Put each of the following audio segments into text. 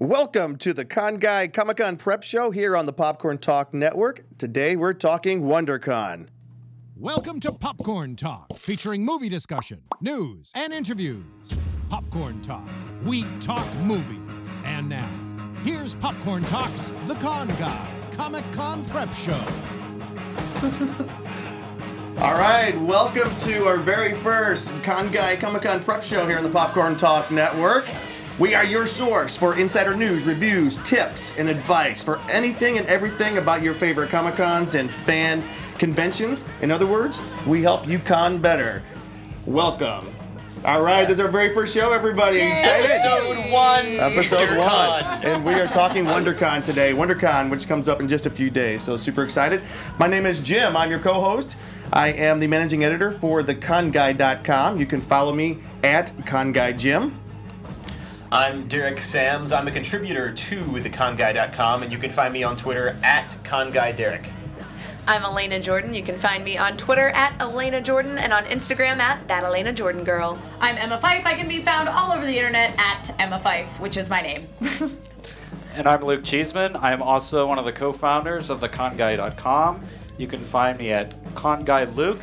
Welcome to the Con Guy Comic Con Prep Show here on the Popcorn Talk Network. Today we're talking WonderCon. Welcome to Popcorn Talk, featuring movie discussion, news, and interviews. Popcorn Talk, we talk movies. And now, here's Popcorn Talks, the Con Guy Comic Con Prep Show. All right, welcome to our very first Con Guy Comic Con Prep Show here on the Popcorn Talk Network. We are your source for insider news, reviews, tips, and advice for anything and everything about your favorite Comic Cons and fan conventions. In other words, we help you con better. Welcome. All right, this is our very first show, everybody. Excited? Episode one. Episode one. And we are talking WonderCon today. WonderCon, which comes up in just a few days. So super excited. My name is Jim. I'm your co-host. I am the managing editor for theconguy.com. You can follow me at ConGuyJim. I'm Derek Sams. I'm a contributor to theconguy.com, and you can find me on Twitter at conguyderek. I'm Elena Jordan. You can find me on Twitter at Elena Jordan and on Instagram at that Elena Jordan girl. I'm Emma Fife. I can be found all over the internet at Emma Fife, which is my name. And I'm Luke Cheeseman. I'm also one of the co-founders of theconguy.com. You can find me at conguyluke,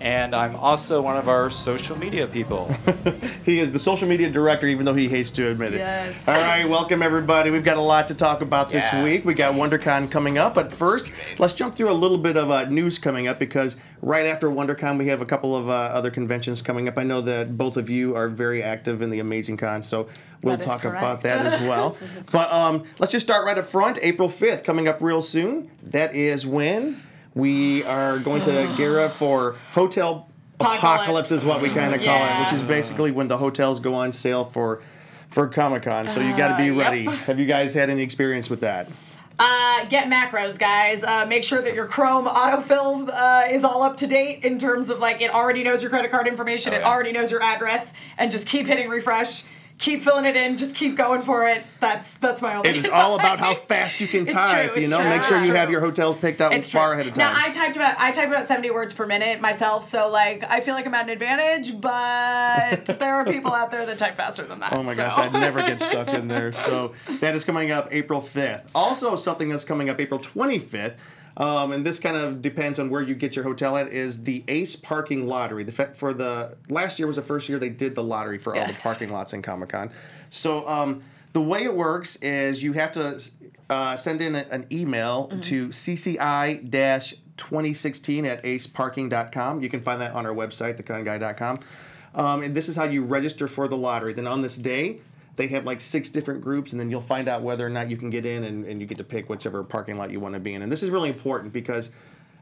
and I'm also one of our social media people. He is the social media director, even though he hates to admit it. Yes. All right, welcome everybody. We've got a lot to talk about this Yeah. week. We got WonderCon coming up, but first, let's jump through a little bit of uh, news coming up because right after WonderCon, we have a couple of uh, other conventions coming up. I know that both of you are very active in the Amazing Con, so we'll That is talk about that as well. but um, let's just start right up front. April 5th, coming up real soon. That is when we are going to gear up for Hotel Apocalypse, Apocalypse. is what we kind of call it, which is basically when the hotels go on sale for for Comic Con. So you got to be Uh, yep. ready. Have you guys had any experience with that? Uh, get macros, guys. Uh, make sure that your Chrome autofill uh, is all up to date in terms of like it already knows your credit card information, it yeah. already knows your address, and just keep hitting refresh. Keep filling it in. Just keep going for it. That's that's my only. Thing. It is all about how fast you can type. true, you know, true, make sure you have your hotels picked out It's far ahead of time. Now I typed about I type about seventy words per minute myself, so like I feel like I'm at an advantage, but there are people out there that type faster than that. Oh my so. gosh, I'd never get stuck in there. So that is coming up April 5th. Also, something that's coming up April 25th, um, and this kind of depends on where you get your hotel at, is the Ace Parking Lottery. The fa- for the last year was the first year they did the lottery for all the parking lots in Comic Con. So um, the way it works is you have to uh, send in a- an email to CCI 2016 at aceparking.com. You can find that on our website, theconguy.com. Um, and this is how you register for the lottery. Then on this day, they have like six different groups, and then you'll find out whether or not you can get in, and, and you get to pick whichever parking lot you want to be in. And this is really important because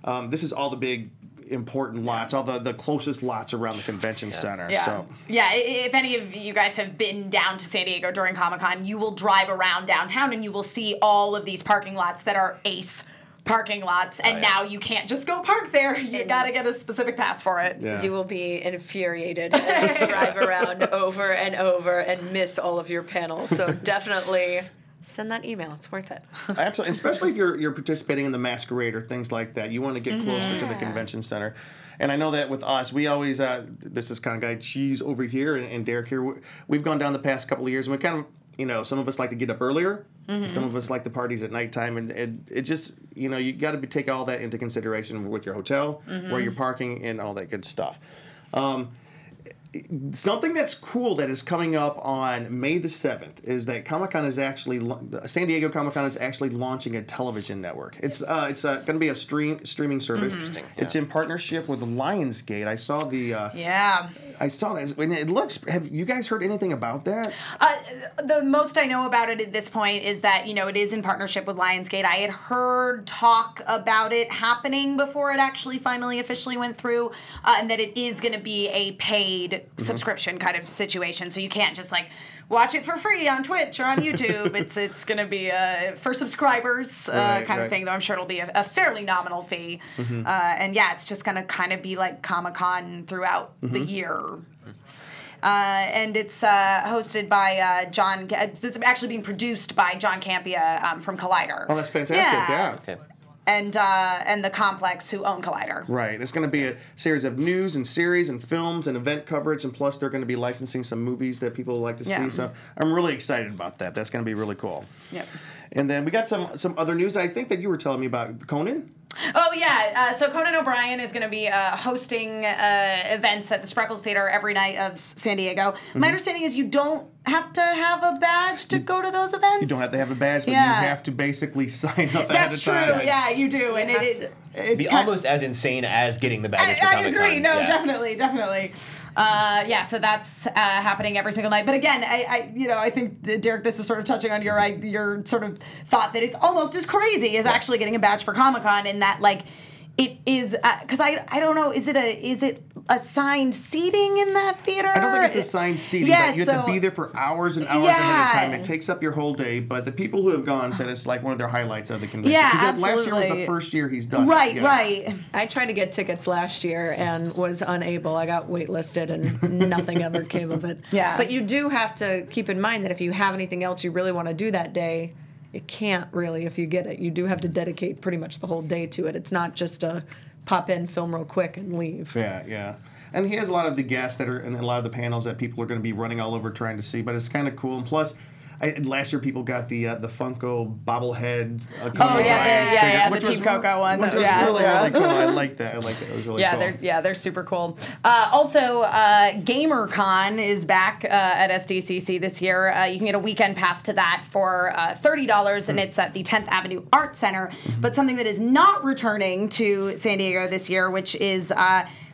um, this is all the big important lots, all the, the closest lots around the convention center. Yeah. So Yeah, if any of you guys have been down to San Diego during Comic Con, you will drive around downtown and you will see all of these parking lots that are ace parking lots. And yeah. now you can't just go park there. You gotta get a specific pass for it. yeah. You will be infuriated as you drive around over and over and miss all of your panels. So definitely send that email. It's worth it. Absolutely, especially if you're you're participating in the masquerade or things like that. You want to get closer to the convention center. And I know that with us, we always uh, this is kind of guy Cheese over here and, and Derek here. we- We've gone down the past couple of years, and we kind of you know some of us like to get up earlier. Some of us like the parties at nighttime, and it, it just you know you got to take all that into consideration with your hotel, where you're parking, and all that good stuff. Um, something that's cool that is coming up on May the 7th is that Comic Con is actually San Diego Comic Con is actually launching a television network. It's uh, it's uh, going to be a stream streaming service. Interesting. It's in partnership with Lionsgate. I saw the uh, Yeah. I saw that. And it looks. Have you guys heard anything about that? Uh, the most I know about it at this point is that you know it is in partnership with Lionsgate. I had heard talk about it happening before it actually finally officially went through, uh, and that it is going to be a paid subscription kind of situation. So you can't just like watch it for free on Twitch or on YouTube. it's it's going to be uh, for subscribers uh, Right, kind right. of thing. Though I'm sure it'll be a, a fairly nominal fee, uh, and yeah, it's just going to kind of be like Comic Con throughout the year. Uh, and it's uh, hosted by uh, John. It's actually being produced by John Campea um, from Collider. Oh, that's fantastic. Yeah. Okay. And uh, and the complex who own Collider. Right. It's going to be a series of news and series and films and event coverage, and plus they're going to be licensing some movies that people like to Yeah. see. So I'm really excited about that. That's going to be really cool. Yep. And then we got some some other news. I think that you were telling me about Conan. Oh yeah, uh, so Conan O'Brien is going to be uh, hosting uh, events at the Spreckels Theater every night of San Diego. Mm-hmm. My understanding is you don't have to have a badge to go to those events. You don't have to have a badge, but Yeah. you have to basically sign up ahead That's of true. time. Yeah, you do, and it, it it's Be kind- almost as insane as getting the badges for I, I agree. No, Yeah. definitely, definitely. Uh, yeah, so that's uh, happening every single night. But again, I, I, you know, I think uh, Derek, this is sort of touching on your I- your sort of thought that it's almost as crazy as actually getting a badge for Comic Con, in that like it is because I I don't know is it a is it assigned seating in that theater? I don't think it's assigned seating, Yeah, but you have to be there for hours and hours ahead of time. It takes up your whole day. But the people who have gone said it's like one of their highlights of the convention. Yeah, 'Cause that last year was the first year he's done. it. Right, Yeah. right. I tried to get tickets last year and was unable. I got waitlisted and nothing ever came of it. Yeah. But you do have to keep in mind that if you have anything else you really want to do that day, you can't really if you get it. You do have to dedicate pretty much the whole day to it. It's not just a pop in, film real quick, and leave. Yeah, yeah. And he has a lot of the guests that are in a lot of the panels that people are going to be running all over trying to see. But it's kind of cool. And plus, I, last year people got the uh, the Funko bobblehead. Uh, Oh, yeah, yeah, yeah, yeah, the Team Coco ones, Which was yeah. really Yeah. really cool. I like that. I like that. It was really Yeah, cool. they're yeah they're super cool. Uh, also, uh, GamerCon is back uh, at SDCC this year. Uh, you can get a weekend pass to that for uh, thirty dollars, and it's at the 10th Avenue Art Center. But something that is not returning to San Diego this year, which is.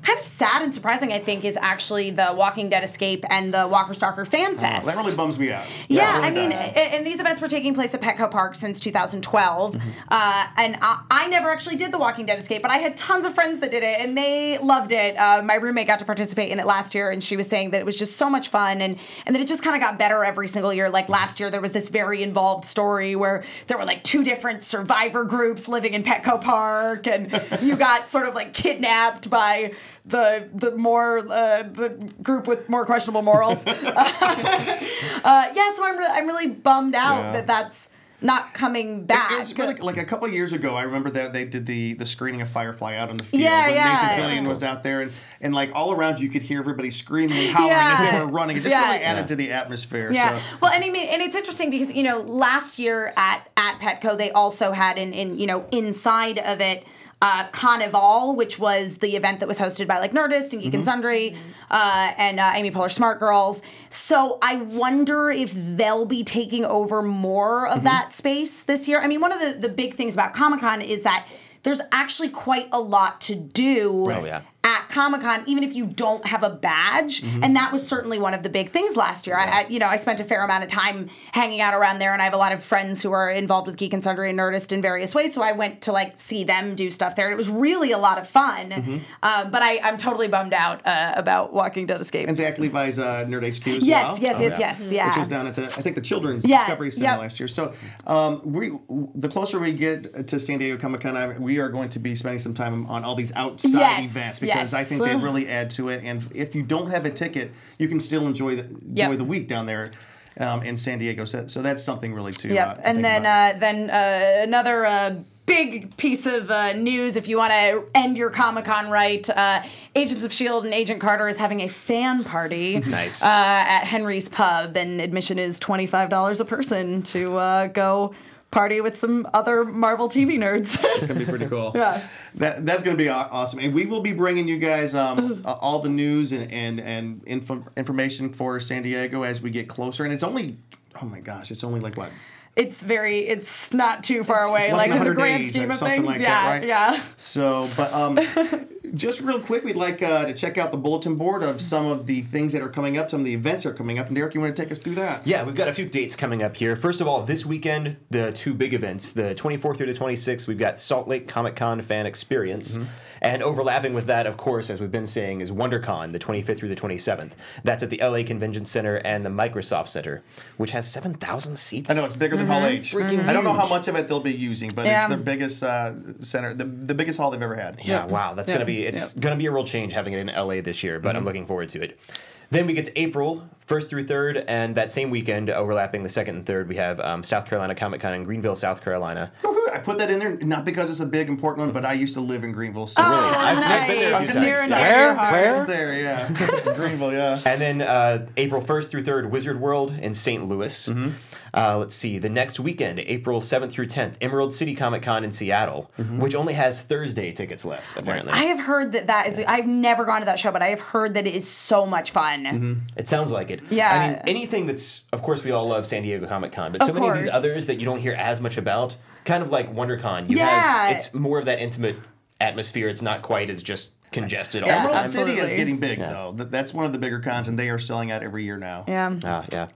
Kind of sad and surprising, I think, is actually the Walking Dead Escape and the Walker Stalker Fan Fest. that really bums me out. Yeah, That I mean, does. and these events were taking place at Petco Park since 2012. Mm-hmm. Uh, and I, I never actually did the Walking Dead escape, but I had tons of friends that did it, and they loved it. Uh, my roommate got to participate in it last year, and she was saying that it was just so much fun, and and that it just kind of got better every single year. Like last year, there was this very involved story where there were like two different survivor groups living in Petco Park, and you got sort of like kidnapped by the the more uh, the group with more questionable morals. Uh, yeah, so I'm, re- I'm really bummed out Yeah. that that's not coming back. It's really like a couple years ago. I remember that they did the the screening of Firefly out on the field. Yeah, when yeah. Nathan Fillion was out there, and, and like all around you could hear everybody screaming and howling as they were running. It just Yeah. really added to the atmosphere. Yeah. So. Well, and I mean, and it's interesting because you know last year at at Petco they also had in in you know inside of it. Uh, Carnival, which was the event that was hosted by like Nerdist and Geek and Sundry, uh, and uh, Amy Poehler Smart Girls. So I wonder if they'll be taking over more of that space this year. I mean, one of the, the big things about Comic Con is that there's actually quite a lot to do Oh, yeah. At Comic Con, even if you don't have a badge. Mm-hmm. And that was certainly one of the big things last year. I, I, you know, I spent a fair amount of time hanging out around there, and I have a lot of friends who are involved with Geek and Sundry and Nerdist in various ways. So I went to like see them do stuff there, and it was really a lot of fun. Mm-hmm. Um, but I, I'm totally bummed out uh, about Walking Dead Escape. And Zach Levi's uh, Nerd HQ as yes, well. yes, Oh, yes, yeah. yes, yeah. Which was down at the, I think the Children's Yeah, Discovery Center yep. last year. So, um, we, the closer we get to San Diego Comic Con, we are going to be spending some time on all these outside Yes, events because I think they really add to it. And if you don't have a ticket, you can still enjoy the enjoy Yep. the week down there um, in San Diego. So, so that's something really to. Uh, Yep. to and then uh, then uh, another uh, big piece of uh, news, if you want to end your Comic Con right, uh, Agents of Shield and Agent Carter is having a fan party. Nice. Uh, at Henry's Pub, and admission is twenty five dollars a person to uh, go party with some other Marvel TV nerds. It's gonna be pretty cool. Yeah. That, that's gonna be awesome, and we will be bringing you guys um, uh, all the news and and and info, information for San Diego as we get closer. And it's only, oh my gosh, it's only like what it's very, it's not too far It's away, less like than in the grand days scheme of things. like yeah, that, right? yeah. So, but um, just real quick, we'd like uh, to check out the bulletin board of some of the things that are coming up, some of the events that are coming up. And Derek, you want to take us through that? Yeah, we've got a few dates coming up here. First of all, this weekend, the two big events, the 24th through the 26th, we've got Salt Lake Comic Con Fan Experience. And overlapping with that, of course, as we've been saying, is WonderCon, the 25th through the 27th. That's at the LA Convention Center and the Microsoft Center, which has 7,000 seats. I know it's bigger than Hall H. freaking I don't know how much of it they'll be using, but it's Yeah. their biggest uh, center, the, the biggest hall they've ever had. Yeah, wow, that's Yeah. gonna be it's gonna be a real change having it in LA this year, but I'm looking forward to it. Then we get to April, first through third, and that same weekend, overlapping the second and third, we have um, South Carolina Comic Con in Greenville, South Carolina. I put that in there not because it's a big important one, but I used to live in Greenville. So Oh, I've- nice. I've been there a I'm few just times. Excited dear Where? Where? there, yeah. Greenville, yeah. And then uh, April 1st through 3rd, Wizard World in St. Louis. Mm-hmm. Uh, let's see, the next weekend, April 7th through 10th, Emerald City Comic Con in Seattle, Mm-hmm. which only has Thursday tickets left, apparently. I have heard that that is. I've never gone to that show, but I have heard that it is so much fun. Mm-hmm. It sounds like it. Yeah. I mean, anything that's, of course, we all love San Diego Comic Con, but so Of many of these others that you don't hear as much about, kind of like WonderCon, you Yeah. have, it's more of that intimate atmosphere. It's not quite as just congested all Yeah. the Emerald time. City is getting big, Yeah. though. That's one of the bigger cons, and they are selling out every year now. Yeah. Ah, yeah.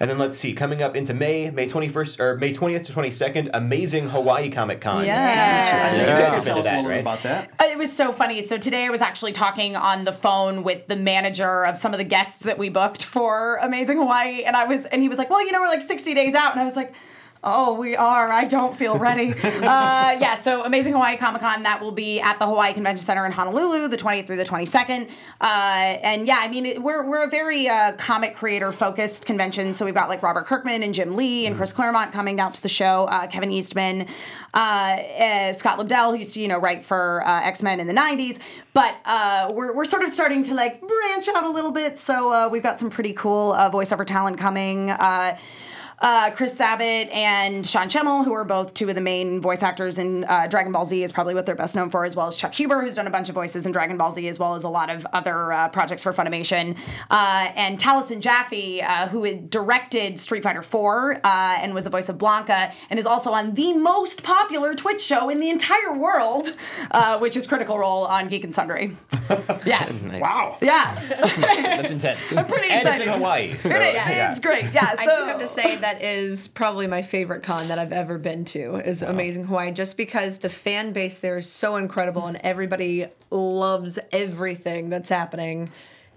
And then let's see, coming up into May, May 21st, or May 20th to 22nd, Amazing Hawaii Comic Con. Yeah. So you You guys guys have been tell to us a little bit right? about that. Uh, It was so funny. So today I was actually talking on the phone with the manager of some of the guests that we booked for Amazing Hawaii, and I was, and he was like, "Well, you know, we're like 60 days out," and I was like. Oh, we are. I don't feel ready. uh, yeah, so Amazing Hawaii Comic Con, that will be at the Hawaii Convention Center in Honolulu, the 20th through the 22nd. Uh, and yeah, I mean, it, we're, we're a very uh, comic creator focused convention. So we've got like Robert Kirkman and Jim Lee and Chris Claremont coming out to the show, uh, Kevin Eastman, uh, uh, Scott Lobdell, who used to, you know, write for uh, X Men in the 90s. But uh, we're, we're sort of starting to like branch out a little bit. So uh, we've got some pretty cool uh, voiceover talent coming. Uh, Chris Sabat and Sean Schemmel, who are both two of the main voice actors in uh, Dragon Ball Z, is probably what they're best known for, as well as Chuck Huber, who's done a bunch of voices in Dragon Ball Z, as well as a lot of other uh, projects for Funimation. Uh, and Taliesin Jaffe, uh, who had directed Street Fighter IV uh, and was the voice of Blanka, and is also on the most popular Twitch show in the entire world, uh, which is Critical Role on Geek and Sundry. Yeah. Wow. Yeah. That's intense. I'm pretty excited. and it's in. Hawaii. So, It is. yeah. It's great. Yeah. So, I do have to say that is probably my favorite con that I've ever been to is Amazing Hawaii just because the fan base there is so incredible and everybody loves everything that's happening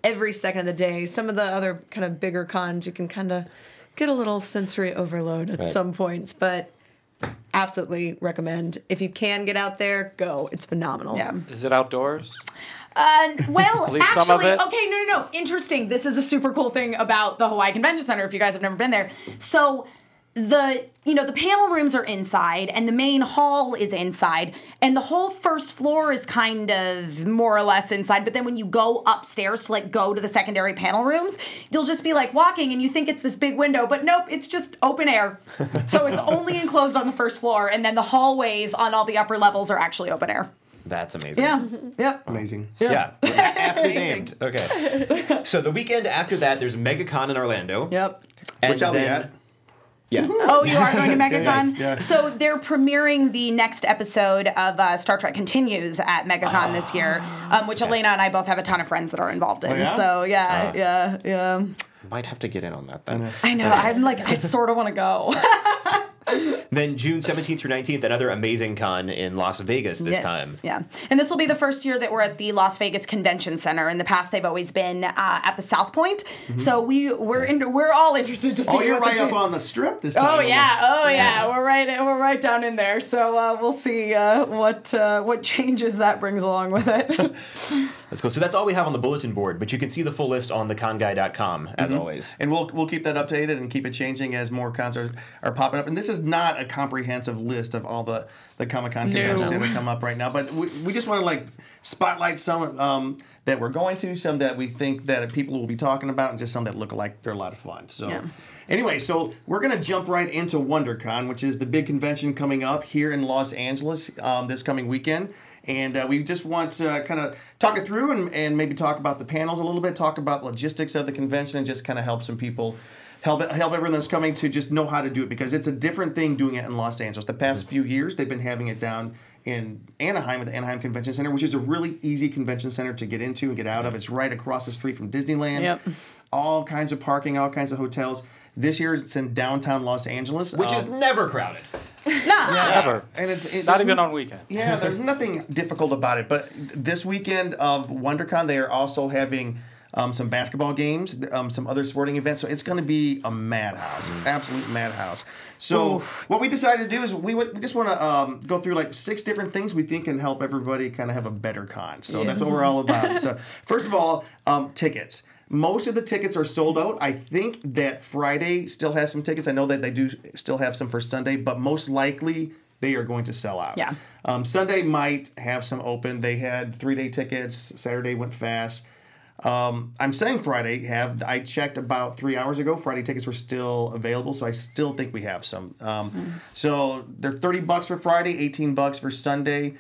every second of the day. Some of the other kind of bigger cons you can kind of get a little sensory overload at Right. some points, but absolutely recommend if you can get out there, go. It's phenomenal. Yeah. Is it outdoors? Uh, well, least some of actually, okay, no, no, no. Interesting. This is a super cool thing about the Hawaii Convention Center. If you guys have never been there, so the you know the panel rooms are inside and the main hall is inside and the whole first floor is kind of more or less inside but then when you go upstairs to like go to the secondary panel rooms you'll just be like walking and you think it's this big window but nope it's just open air so it's only enclosed on the first floor and then the hallways on all the upper levels are actually open air That's amazing. yeah yep Amazing. Yeah. Aptly named. Okay. So the weekend after that, there's MegaCon in Orlando. Yep. And Which I'll be at. Yeah. Oh, you are going to MegaCon? Yes, yeah. So they're premiering the next episode of uh, Star Trek Continues at MegaCon this year, um, which Elena and I both have a ton of friends that are involved in. Oh, yeah? So yeah, yeah, yeah. Might have to get in on that then. I know. I'm like, I sort of want to go. Then June 17th through 19th, another amazing con in Las Vegas this Yes, time. Yeah. And this will be the first year that we're at the Las Vegas Convention Center. In the past, they've always been uh, at the South Point. So we we're in, we're all interested to see. Oh, you're right up cha- on the strip this time. Oh yeah, almost. oh yeah, we're right, we're right down in there. So uh, we'll see uh, what uh, what changes that brings along with it. That's cool. So that's all we have on the bulletin board, but you can see the full list on theconguy.com as Mm-hmm. always. And we'll we'll keep that updated and keep it changing as more cons are, are popping up. And this is not a comprehensive list of all the the Comic Con conventions that would come up right now, but we, we just want to like spotlight some um, that we're going to, some that we think that people will be talking about, and just some that look like they're a lot of fun. So. Yeah. Anyway, so we're gonna jump right into WonderCon, which is the big convention coming up here in Los Angeles um, this coming weekend. And uh, we just want to kind of talk it through and, and maybe talk about the panels a little bit, talk about logistics of the convention, and just kind of help some people, help help everyone that's coming to just know how to do it because it's a different thing doing it in Los Angeles. The past few years, they've been having it down in Anaheim at the Anaheim Convention Center, which is a really easy convention center to get into and get out of. It's right across the street from Disneyland. Yep. All kinds of parking, all kinds of hotels. This year it's in downtown Los Angeles, Which is um, never crowded. Never. and it's it, Not even on weekends. Yeah, there's nothing difficult about it. But this weekend of WonderCon, they are also having um, some basketball games, um, some other sporting events. So it's going to be a madhouse, absolute madhouse. So what we decided to do is we, would, we just want to um, go through like six different things we think can help everybody kind of have a better con. So that's what we're all about. So first of all, um, tickets. Most of the tickets are sold out. I think that Friday still has some tickets. I know that they do still have some for Sunday, but most likely they are going to sell out. Yeah. Um, Sunday might have some open. They had three day tickets. Saturday went fast. Um, I'm saying Friday have. I checked about three hours ago. Friday tickets were still available, so I still think we have some. Um, So they're 30 bucks for Friday, 18 bucks for Sunday.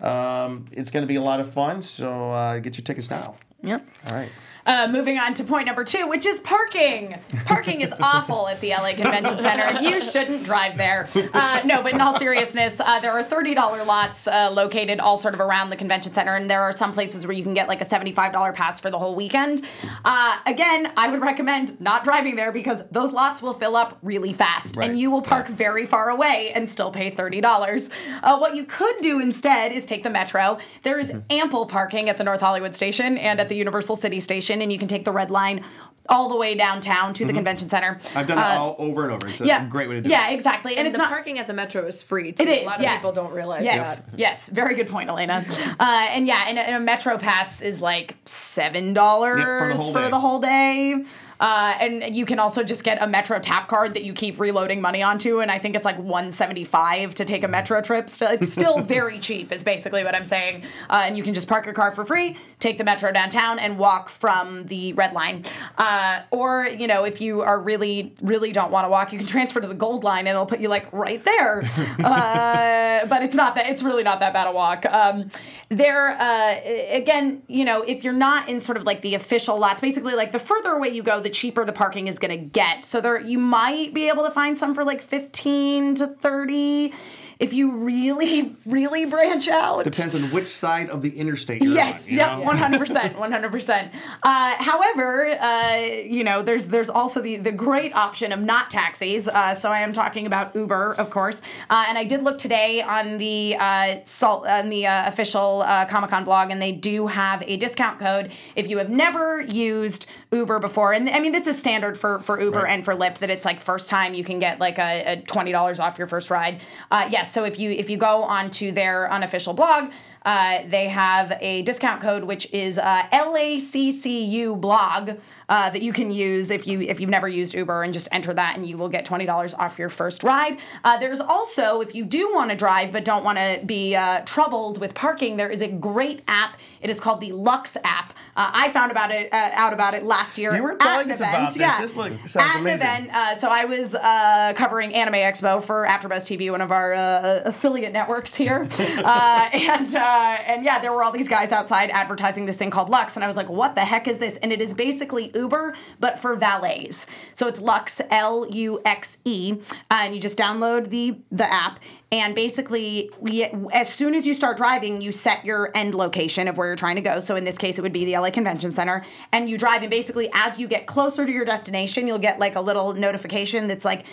Um, it's going to be a lot of fun. So uh, get your tickets now. Yep. All right. Uh, moving on to point number two, which is parking. Parking is awful at the LA Convention Center. You shouldn't drive there. Uh, no, but in all seriousness, uh, there are $30 lots uh, located all sort of around the convention center, and there are some places where you can get like a $75 pass for the whole weekend. Uh, again, I would recommend not driving there because those lots will fill up really fast, Right. and you will park very far away and still pay $30. Uh, what you could do instead is take the metro. There is ample parking at the North Hollywood station and at the Universal City Station, and you can take the red line all the way downtown to the convention center. I've done it all over and over. It's a Uh, Yeah, great way to do yeah, it. Yeah, exactly, and, And it's the not parking at the metro is free too. It is. A lot yeah. of people don't realize yes, that. Yes, very good point, Elena. uh, and yeah, and, a- and a Metro Pass is like seven dollars Yep, for the whole for day. the whole day. Uh, and you can also just get a Metro tap card that you keep reloading money onto, and I think it's like one seventy five to take a Metro trip. So it's still very cheap, is basically what I'm saying. Uh, and you can just park your car for free, take the Metro downtown, and walk from the red line. Uh, or you know, if you are really, really don't want to walk, you can transfer to the Gold Line, and it'll put you like right there. uh, but it's not that. It's really not that bad a walk. Um, there, uh, again, you know, if you're not in sort of like the official lots, basically like the further away you go, the cheaper the parking is going to get. So there, you might be able to find some for like fifteen to thirty. If you really, really branch out, Depends on which side of the interstate you're Yes, on. you yep, one hundred percent, one hundred percent. Uh, However, uh, you know, there's there's also the the great option of not taxis. Uh, so I am talking about Uber, of course. Uh, and I did look today on the uh, salt on the uh, official uh, Comic Con blog, and they do have a discount code if you have never used Uber before. And I mean, this is standard for for Uber Right. and for Lyft that it's like first time you can get like a, a twenty dollars off your first ride. Uh, yes, so if you if you go onto their unofficial blog, uh, they have a discount code which is uh, LACCU blog uh, that you can use if you if you've never used Uber and just enter that and you will get twenty dollars off your first ride. Uh, there's also if you do want to drive but don't want to be uh, troubled with parking, there is a great app. It is called the Luxe app. Uh, I found about it uh, out about it last year. You were telling us event. about this. Yeah. This look- sounds at an amazing. event uh, so I was uh, covering Anime Expo for AfterBuzz TV, one of our uh, affiliate networks here, uh, and uh, and yeah, there were all these guys outside advertising this thing called Luxe, and I was like, what the heck is this? And it is basically Uber but for valets. So it's Luxe, L U X E, and you just download the the app. And basically, we, as soon as you start driving, you set your end location of where you're trying to go. So in this case, it would be the LA Convention Center. And you drive, and basically, as you get closer to your destination, you'll get like a little notification that's like,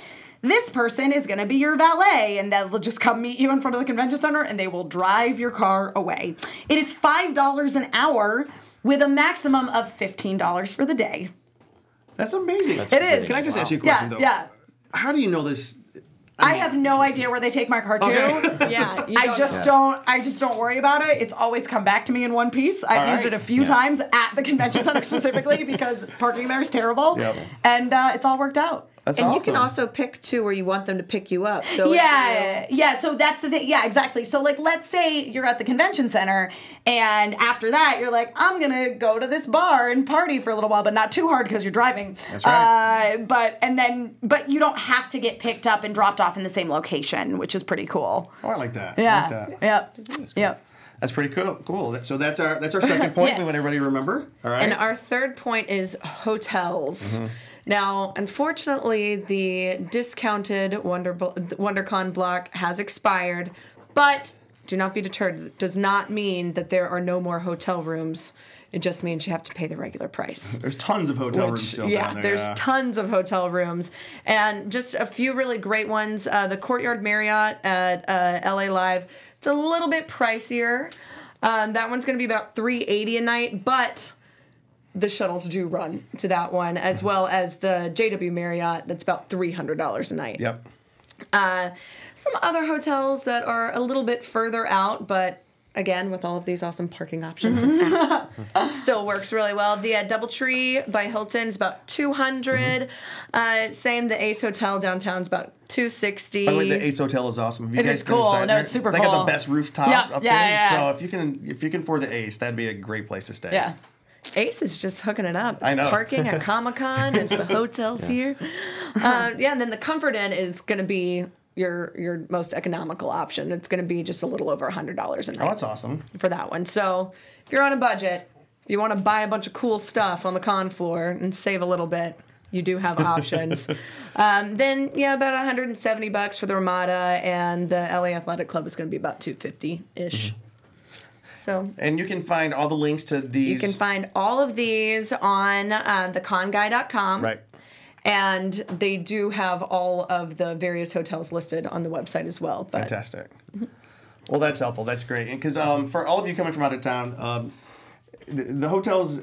this person is going to be your valet. And they'll just come meet you in front of the convention center and they will drive your car away. It is $5 an hour with a maximum of $15 for the day. That's amazing. That's It is. Can I just ask you a Yeah, question though? yeah. How do you know this? I have no idea where they take my car to. Okay. Yeah, I just know. don't. I just don't worry about it. It's always come back to me in one piece. I've All used right. it a few times at the convention center specifically because parking there is terrible, Yep. and uh, it's all worked out. That's and awesome. you can also pick too where you want them to pick you up. So if Yeah, yeah. So that's the thing. Yeah, exactly. So like, let's say you're at the convention center, and after that, you're like, I'm gonna go to this bar and party for a little while, but not too hard because you're driving. That's right. Uh, but and then, but you don't have to get picked up and dropped off in the same location, which is pretty cool. Oh, I like that. I Yeah. like that. Yep. Yep. That's pretty cool. Cool. So that's our that's our second point. Yes. We want everybody to remember. All right. And our third point is hotels. Now, unfortunately, the discounted Wonder WonderCon block has expired, but do not be deterred. It does not mean that there are no more hotel rooms. It just means you have to pay the regular price. There's tons of hotel rooms still yeah, down there. there's yeah. tons of hotel rooms, and just a few really great ones. Uh, the Courtyard Marriott at uh, LA Live. It's a little bit pricier. Um, that one's going to be about 380 a night, but the shuttles do run to that one, as well as the JW Marriott. That's about $300 a night. Yep. Uh, some other hotels that are a little bit further out, but again with all of these awesome parking options apps, still works really well the uh, doubletree by hilton is about 200 uh, same the ace hotel downtown is about 260 By the way, the Ace Hotel is awesome. If you It guys is can cool. decide- No, it's super They got the best rooftop up yeah, there. yeah. So if you can, if you can afford the Ace, that'd be a great place to stay. Yeah. Ace is just hooking it up. It's I know. Parking at Comic Con and the hotels here. Um, yeah, and then the Comfort Inn is going to be your your most economical option. It's going to be just a little over hundred dollars a night Oh, that's awesome. for that one. So if you're on a budget, if you want to buy a bunch of cool stuff on the con floor and save a little bit, you do have options. um, then yeah, about 170 bucks for the Ramada, and the LA Athletic Club is going to be about 250 ish. So And you can find all the links to these. you can find all of these on uh, theconguy.com. right. And they do have all of the various hotels listed on the website as well. But Fantastic. Well, that's helpful. That's great. And because um, for all of you coming from out of town, um, the, the hotels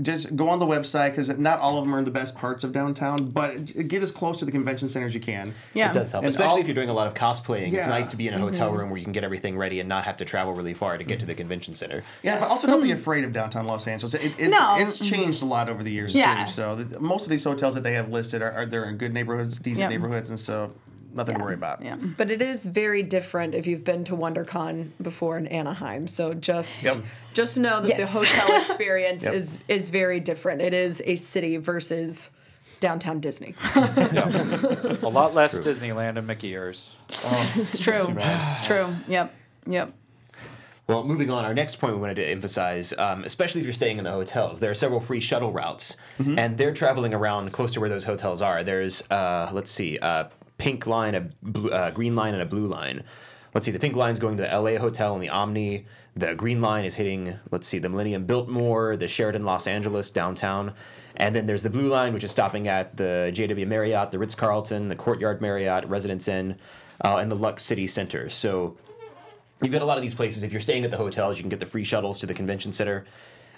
just go on the website because not all of them are in the best parts of downtown, but get as close to the convention center as you can. Yeah. It does help, And especially all- if you're doing a lot of cosplaying. It's nice to be in a mm-hmm. hotel room where you can get everything ready and not have to travel really far to get to the mm-hmm. convention center. Yeah, but also don't be afraid of downtown Los Angeles. It, it's, No. it's changed a lot over the years Yeah. too. So the, most of these hotels that they have listed are, are they're in good neighborhoods, decent Yep. neighborhoods, and so nothing to worry about. Yeah. but it is very different if you've been to WonderCon before in Anaheim. So just Yep. just know that the hotel experience Yep. is is very different. It is a city versus downtown Disney. A lot less Disneyland and Mickey ears. It's true. It's true. Yep. Yep. Well, moving on, our next point we wanted to emphasize, um, especially if you're staying in the hotels, there are several free shuttle routes, and they're traveling around close to where those hotels are. There's, uh, let's see, a pink line, a blue, uh, green line, and a blue line. Let's see, the pink line's going to the LA Hotel and the Omni. The green line is hitting, let's see, the Millennium Biltmore, the Sheraton Los Angeles downtown. And then there's the blue line, which is stopping at the JW Marriott, the Ritz Carlton, the Courtyard Marriott, Residence Inn, uh, and the Luxe City Center. So you've got a lot of these places. If you're staying at the hotels, you can get the free shuttles to the convention center.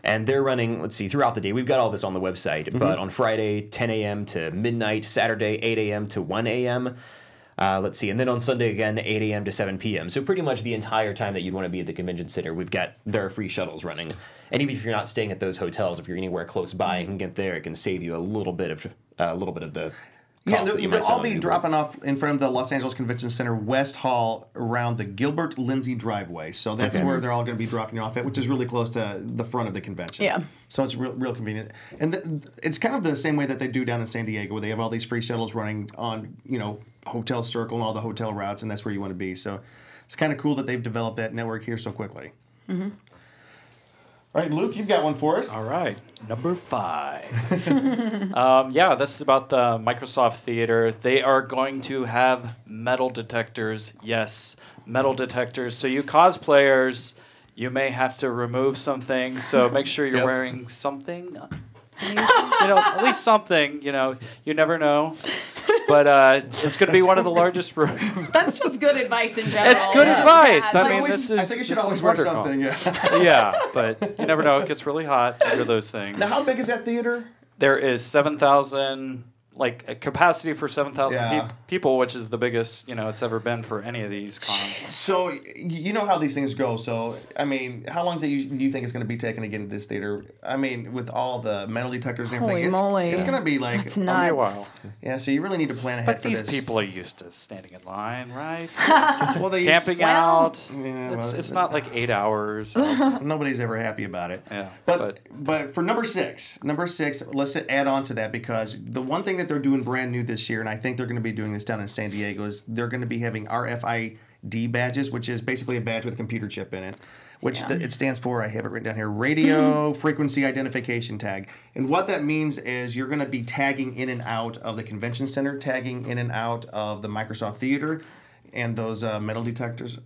And they're running, let's see, throughout the day. We've got all this on the website, but on Friday, 10 a.m. to midnight, Saturday, 8 a.m. to 1 a.m. Uh, let's see, and then on Sunday again, 8 a.m. to 7 p.m. So pretty much the entire time that you'd want to be at the convention center, we've got there are free shuttles running. And even if you're not staying at those hotels, if you're anywhere close by and can get there, it can save you a little bit of uh, a little bit of the Yeah, they'll, that you might they'll all be Uber. dropping off in front of the Los Angeles Convention Center West Hall around the Gilbert Lindsay driveway. So that's Okay. where they're all going to be dropping off at, which is really close to the front of the convention. Yeah. So it's real, real convenient, and th- it's kind of the same way that they do down in San Diego, where they have all these free shuttles running on, you know, Hotel Circle and all the hotel routes, and that's where you want to be. So it's kind of cool that they've developed that network here so quickly. Mm-hmm. All right, Luke, you've got one for us. All right, number five. um, yeah, this is about the Microsoft Theater. They are going to have metal detectors. Yes, metal detectors. So you cosplayers, you may have to remove some things. So make sure you're Yep. wearing something. you know, at least something. You know, you never know. But uh, it's going to be one of the largest. rooms. That's just good advice in general. It's good Just advice. to I have, mean, like, this I think you should always is wear WonderCon. something. Yeah. yeah, but you never know. It gets really hot under those things. now, how big is that theater? there is 7,000 like a capacity for 7,000 Yeah. peop people, which is the biggest, you know, it's ever been for any of these cons. So you know how these things go. So I mean, how long do you, do you think it's going to be taking to get into this theater? I mean, with all the metal detectors and everything, Holy it's, moly. it's going to be like That's be a while. yeah. So you really need to plan ahead But for these this. people are used to standing in line, right? well, they Camping Well, out. Yeah, it's well, it's not like eight hours. nobody's ever happy about it. Yeah, But, but- but for number six, number six, let's add on to that because the one thing that they're doing brand new this year, and I think they're going to be doing this down in San Diego, is they're going to be having RFID badges, which is basically a badge with a computer chip in it. Which the, it stands for, I have it written down here, Radio Frequency Identification Tag. And what that means is you're going to be tagging in and out of the convention center, tagging in and out of the Microsoft Theater, and those uh, metal detectors.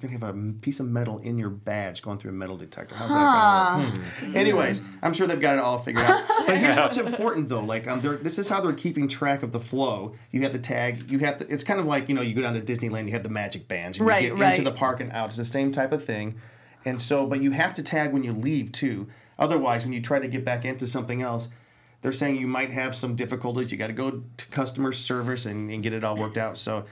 You're gonna have a piece of metal in your badge going through a metal detector. How's that gonna work? Hmm. Anyways, I'm sure they've got it all figured out. But here's what's important though. Like, um, they're, this is how they're keeping track of the flow. You have the tag. You have to. It's kind of like you know, you go down to Disneyland. You have the magic bands. And Right, you get right. into the park and out. It's the same type of thing. And so, but you have to tag when you leave too. Otherwise, when you try to get back into something else, they're saying you might have some difficulties. You got to go to customer service and, and get it all worked out. So.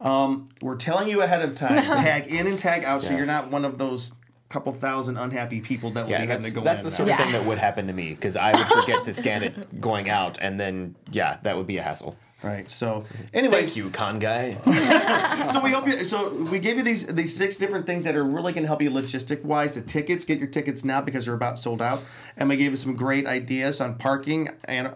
Um, we're telling you ahead of time. tag in and tag out, so you're not one of those couple thousand unhappy people that will Yeah, be having that's, to go that's in the and sort of Yeah. thing that would happen to me because I would forget to scan it going out, and then yeah, that would be a hassle. Right. So, anyways, Thank you, con guy. so we hope you. So we gave you these these six different things that are really going to help you logistic wise. The tickets, get your tickets now because they're about sold out. And we gave you some great ideas on parking. And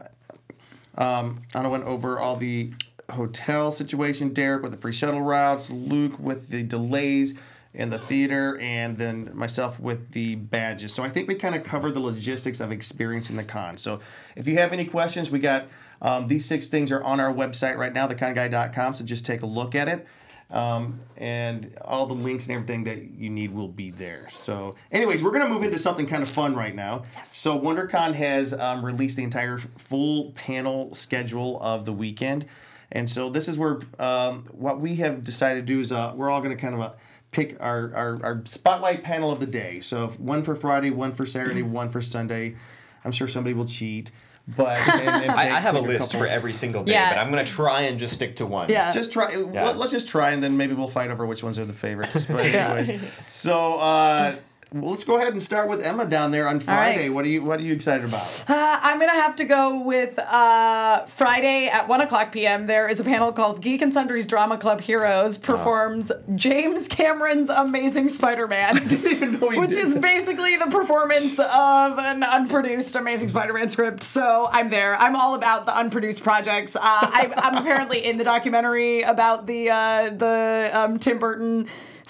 um, I went over all the hotel situation. Derek with the free shuttle routes. Luke with the delays in the theater, and then myself with the badges. So I think we kind of covered the logistics of experiencing the con. So if you have any questions, we got um, these six things are on our website right now, theconguy.com. So just take a look at it. Um, and all the links and everything that you need will be there. So, anyways, we're going to move into something kind of fun right now. So, WonderCon has um, released the entire full panel schedule of the weekend. And so, this is where um, what we have decided to do is uh, we're all going to kind of uh, pick our, our, our spotlight panel of the day. So, if one for Friday, one for Saturday, one for Sunday. I'm sure somebody will cheat. But and, and I, I have a list couple. for every single day, Yeah. but I'm gonna try and just stick to one. Yeah. Just try. Yeah. Let, us just try, and then maybe we'll fight over which ones are the favorites. But anyways, so uh, well, let's go ahead and start with Emma down there on Friday. right. What are you What are you excited about? Uh, I'm gonna have to go with uh, Friday at one o'clock p.m. There is a panel called Geek and Sundry's Drama Club Heroes performs James Cameron's Amazing Spider-Man, even know he which is basically the performance of an unproduced Amazing Spider-Man script. So I'm there. I'm all about the unproduced projects. Uh, I, I'm apparently in the documentary about the uh, the um, Tim Burton.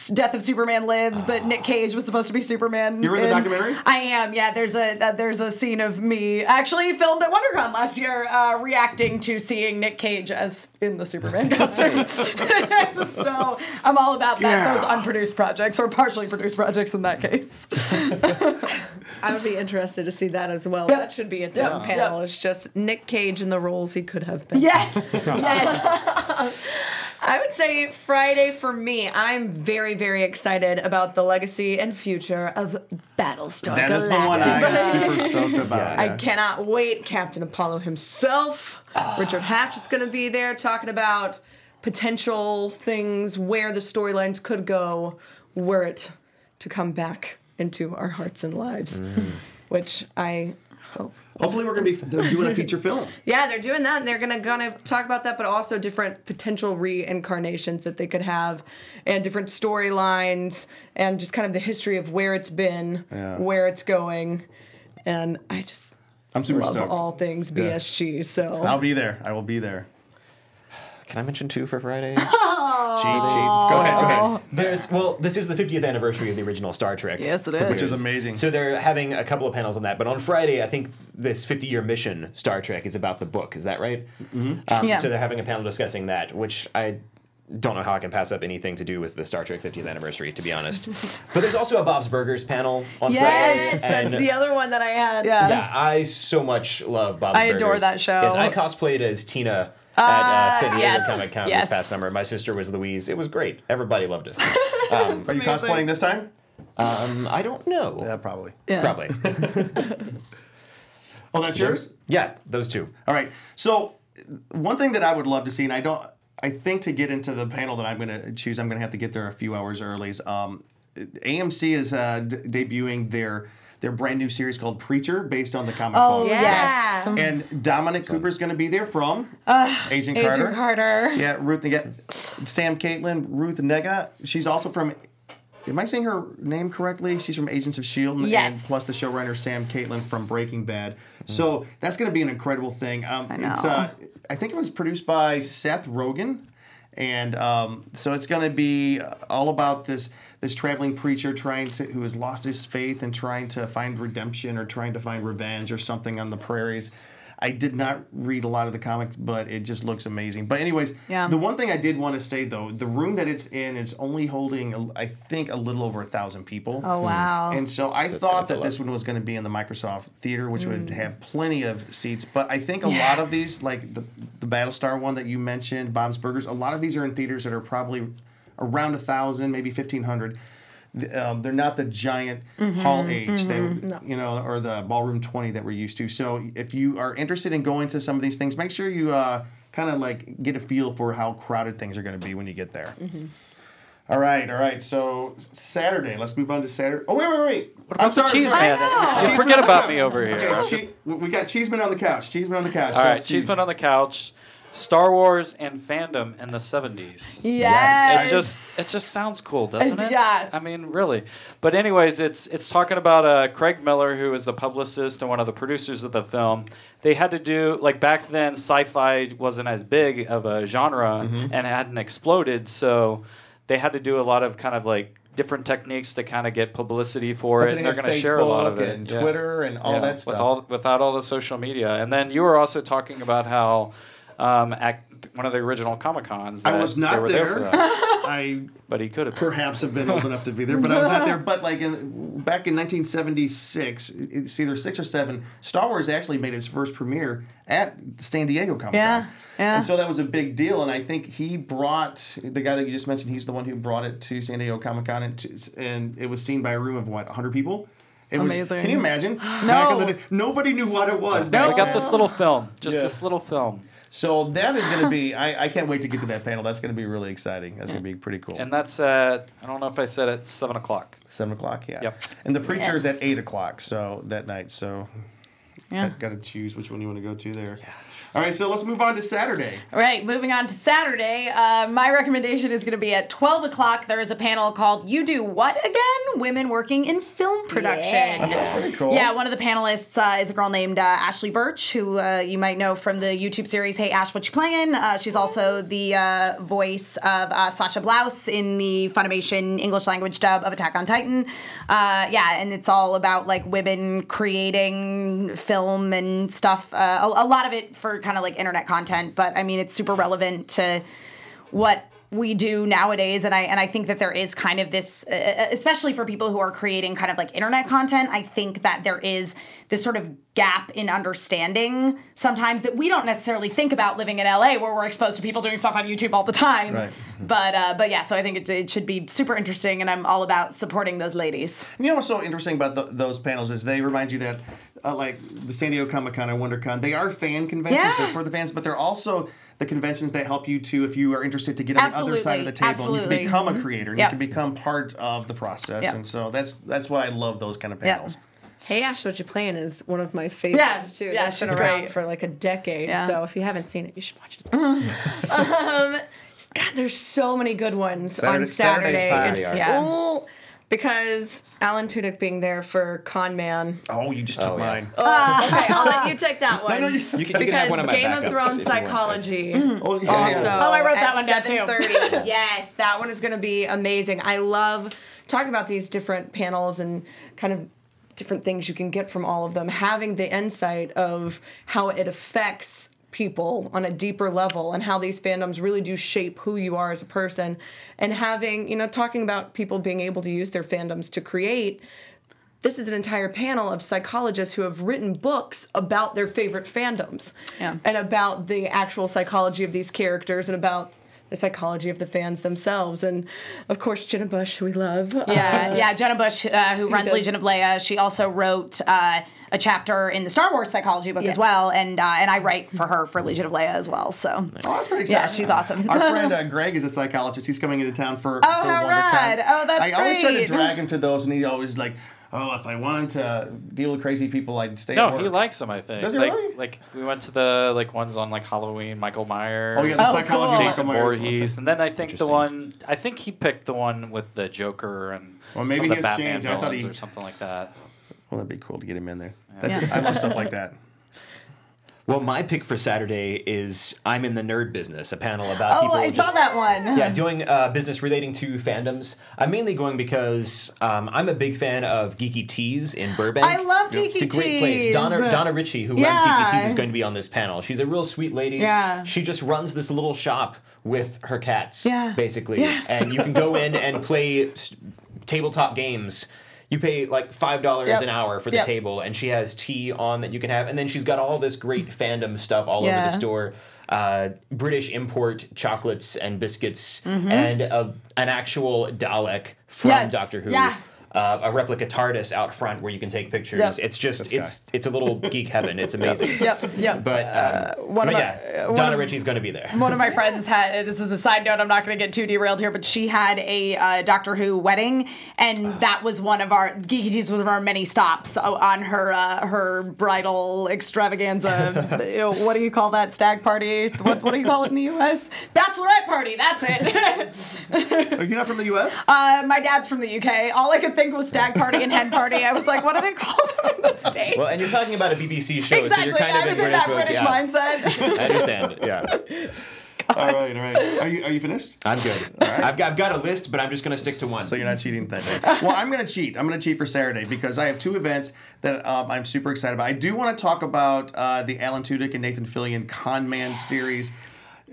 Death of Superman Lives that Nick Cage was supposed to be Superman. You were in the documentary? I am. Yeah, there's a uh, there's a scene of me actually filmed at WonderCon last year, uh, reacting to seeing Nick Cage as in the Superman costume. so I'm all about that. Yeah. Those unproduced projects or partially produced projects in that case. I would be interested to see that as well. Yeah. That should be its Yeah. own panel. Yeah. It's just Nick Cage in the roles he could have been. yes, yes. I would say Friday for me. I'm very, very excited about the legacy and future of Battlestar That is the Galactica. one I'm super stoked about. I cannot wait. Captain Apollo himself, Richard Hatch is going to be there talking about potential things where the storylines could go were it to come back into our hearts and lives, mm. which I hope. Hopefully, we're gonna be they're doing a feature film. Yeah, they're doing that, and they're gonna gonna talk about that, but also different potential reincarnations that they could have, and different storylines, and just kind of the history of where it's been, Yeah. where it's going, and I just I'm super love stoked. all things Yeah. BSG. So I'll be there. I will be there. Can I mention two for Friday? Cheap, cheap. Go ahead. Go ahead. There's well, this is the 50th anniversary of the original Star Trek. Yes, it Which is. is amazing. So they're having a couple of panels on that, but on Friday, I think this 50-year mission Star Trek is about the book. Is that right? Mm-hmm. Um, Yeah. So they're having a panel discussing that, which I don't know how I can pass up anything to do with the Star Trek 50th anniversary, to be honest. but there's also a Bob's Burgers panel on Yes, Friday, Yes, that's the other one that I had. Yeah. yeah, I so much love Bob's I Burgers. I adore that show. Yes, I cosplayed as Tina at uh, San Diego yes, Comic Con yes. this past summer. My sister was Louise. It was great. Everybody loved us. Are you cosplaying this time? um, I don't know. Yeah, probably. Yeah. Probably. Oh, that's yours. yeah, those two. All right. So one thing that I would love to see, and I don't, I think to get into the panel that I'm going to choose, I'm going to have to get there a few hours early. is, Um, AMC is uh, d- debuting their their brand new series called Preacher, based on the comic Oh book. yes. And Dominic Cooper's going to be there from Agent Carter. Agent Carter. Yeah, Ruth Negga, Sam Catlin, Ruth Negga. She's also from. Am I saying her name correctly? She's from Agents of Shield, and, Yes. and plus the showrunner Sam Catlin from Breaking Bad. So that's going to be an incredible thing. Um, I It's, know. uh, I think it was produced by Seth Rogen, and um, so it's going to be all about this this traveling preacher trying to who has lost his faith and trying to find redemption or trying to find revenge or something on the prairies. I did not read a lot of the comics, but it just looks amazing. But anyways, Yeah. the one thing I did want to say though, the room that it's in is only holding, I think, a little over a thousand people. Oh wow. And so I gonna thought that this one was going to be in the Microsoft Theater, which Mm. would have plenty of seats. But I think a Yeah. lot of these, like the the Battlestar one that you mentioned, Bob's Burgers, a lot of these are in theaters that are probably around a thousand, maybe fifteen hundred. Um, they're not the giant Mm-hmm, Hall H, they, you know, or the ballroom twenty that we're used to. So if you are interested in going to some of these things, make sure you uh, kind of like get a feel for how crowded things are going to be when you get there. All right, all right. So Saturday, let's move on to Saturday. Oh wait, wait, wait. What about the cheese man? Cheeseman Forget about me over here. Okay, che- just- we got Cheeseman on the couch. Cheeseman on the couch. all So, right, Cheeseman on the couch. Star Wars and fandom in the 70s. Yes. It just it just sounds cool, doesn't it? Yeah. I mean, really. But anyways, it's it's talking about uh, Craig Miller, who is the publicist and one of the producers of the film. They had to do like back then, sci-fi wasn't as big of a genre Mm-hmm. and hadn't exploded, so they had to do a lot of kind of like different techniques to kind of get publicity for Plus it. they And they're going to share a lot of it. and yeah. Twitter and all Yeah, that stuff. With all, without all the social media. And then you were also talking about how um, at one of the original Comic Cons. I was not they were there. there. for that. I But he could have. perhaps have been old enough to be there, but I was not there. But like in, back in 1976, it's either six or seven. Star Wars actually made its first premiere at San Diego Comic Con. Yeah, yeah. And so that was a big deal, and I think he brought the guy that you just mentioned. He's the one who brought it to San Diego Comic Con, and, and it was seen by a room of what 100 people. It was, Amazing. Can you imagine? Back in the day, nobody knew what it was. back We got this little film, just Yeah. this little film. So that is going to be. I, I can't wait to get to that panel. That's going to be really exciting. That's going to be pretty cool. And that's at, I don't know if I said it, 7 o'clock. Seven o'clock, yeah. Yep. And the preacher is Yes. at eight o'clock, so that night. So Yeah. got to choose which one you want to go to there. All right, so let's move on to Saturday. All right, moving on to Saturday. Uh, my recommendation is going to be at 12 o'clock. There is a panel called You Do What Again? Women Working in Film Production. That sounds pretty cool. Yeah, one of the panelists uh, is a girl named uh, Ashly Burch, who uh, you might know from the YouTube series Hey Ash, What You Playing? Uh, she's also the uh, voice of uh, Sasha Blouse in the Funimation English language dub of Attack on Titan. Uh, yeah, and it's all about like women creating film and stuff. Uh, a, a lot of it for kind of like internet content, but I mean, it's super relevant to what we do nowadays and I and I think that there is kind of this especially for people who are creating kind of like internet content I think that there is this sort of gap in understanding sometimes that we don't necessarily think about living in LA where we're exposed to people doing stuff on YouTube all the time Right. but uh, but yeah so I think it, it should be super interesting and I'm all about supporting those ladies you know what's so interesting about the, those panels is they remind you that, uh, like the San Diego Comic Con and WonderCon, they are fan conventions. Yeah. They're for the fans, but they're also the conventions that help you to, if you are interested, to get on the other side of the table Absolutely. and you can become a creator and Yep. you can become part of the process. Yep. And so that's that's why I love those kind of Yep. Panels. Hey Ash, what you playing is one of my favorites Yeah, too. yeah, That's been around great. for like a decade. Yeah. So if you haven't seen it, you should watch it. um, God, there's so many good ones on Saturday- Saturday's Saturday. It's. Yeah. cool because Alan Tudyk being there for Con Man. Oh, you just took Oh, yeah. mine. Oh, okay, I'll let you take that one. no, you- You can, you because can have one of my Game of Thrones if you want. psychology. Oh, yeah. Also, yeah. Oh, I wrote that at one down, too. yes, that one is going to be amazing. I love talking about these different panels and kind of different things you can get from all of them. Having the insight of how it affects people on a deeper level and how these fandoms really do shape who you are as a person and having you know talking about people being able to use their fandoms to create this is an entire panel of psychologists who have written books about their favorite fandoms Yeah. and about the actual psychology of these characters and about the psychology of the fans themselves. And of course, Jenna Busch, who we love. Yeah, yeah. Jenna Busch, uh, who runs does- Legion of Leia, she also wrote uh, a chapter in the Star Wars psychology book Yes. as well, and uh, and I write for her for Legion of Leia as well. So Oh, that's pretty exciting. yeah, she's awesome. Our friend uh, Greg is a psychologist. He's coming into town for, Oh, for how rad. Oh, that's I always try to drag him to those, and he always like, oh, if I wanted to deal with crazy people, I'd stay at No, work. he likes them. I think. Does he like, really? like we went to the like ones on like Halloween, Michael Myers. Oh, yeah, the Oh, psychology cool. Jason Michael Myers. Voorhees, and then I think the one I think he picked the one with the Joker and Well, maybe some of the has Batman changed. I thought villains he- or something like that. Well, that'd be cool to get him in there. That's Yeah. I love stuff like that. Well, my pick for Saturday is I'm in the nerd business, a panel about oh, people. I saw that one. Yeah, doing uh, business relating to fandoms. I'm mainly going because um, I'm a big fan of Geeky Teas in Burbank. I love Geeky Teas. It's a great place. Donna, Donna Ritchie, who runs Geeky Teas, is going to be on this panel. She's a real sweet lady. Yeah. She just runs this little shop with her cats, Yeah. basically. Yeah. And you can go in and play tabletop games. You pay like five dollars Yep. an hour for the Yep. table, and she has tea on that you can have, and then she's got all this great fandom stuff all Yeah. over the store. Uh, British import chocolates and biscuits, Mm-hmm. and a, an actual Dalek from Yes. Doctor Who. Yeah. Uh, a replica TARDIS out front where you can take pictures. Yep. It's just guy. it's it's a little geek heaven. It's amazing. Yep, yep. But, um, one but of my- yeah, uh, one Donna of- Ritchie's going to be there. one of my friends had this is a side note i'm not going to get too derailed here but she had a uh, doctor who wedding and that was one of our geeky Teas was one of our many stops on her uh, her bridal extravaganza what do you call that stag party what, what do you call it in the us bachelorette party that's it Are you not from the U.S.? uh, my dad's from the uk all i could think was stag party and hen party i was like what do they call them in the states Well, and you're talking about a BBC show, exactly so you're kind i of was in in that mode- british yeah. mindset I understand. Yeah, all right, all right. Are you are you finished? I'm good. All right. I've, got, I've got a list, but I'm just going to stick to one. So you're not cheating then. well, I'm going to cheat. I'm going to cheat for Saturday because I have two events that um, I'm super excited about. I do want to talk about uh, the Alan Tudyk and Nathan Fillion Con Man series.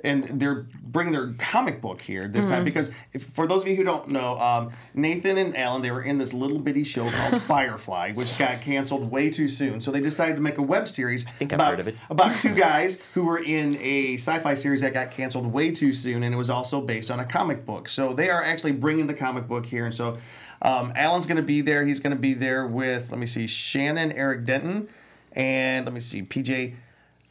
And they're bringing their comic book here this time because if, for those of you who don't know, um, Nathan and Alan they were in this little bitty show called Firefly, which got canceled way too soon. So they decided to make a web series think I've about, heard of it. about two guys who were in a sci-fi series that got canceled way too soon, and it was also based on a comic book. So they are actually bringing the comic book here, and so um, Alan's going to be there. He's going to be there with let me see, Shannon, Eric Denton, and let me see, PJ.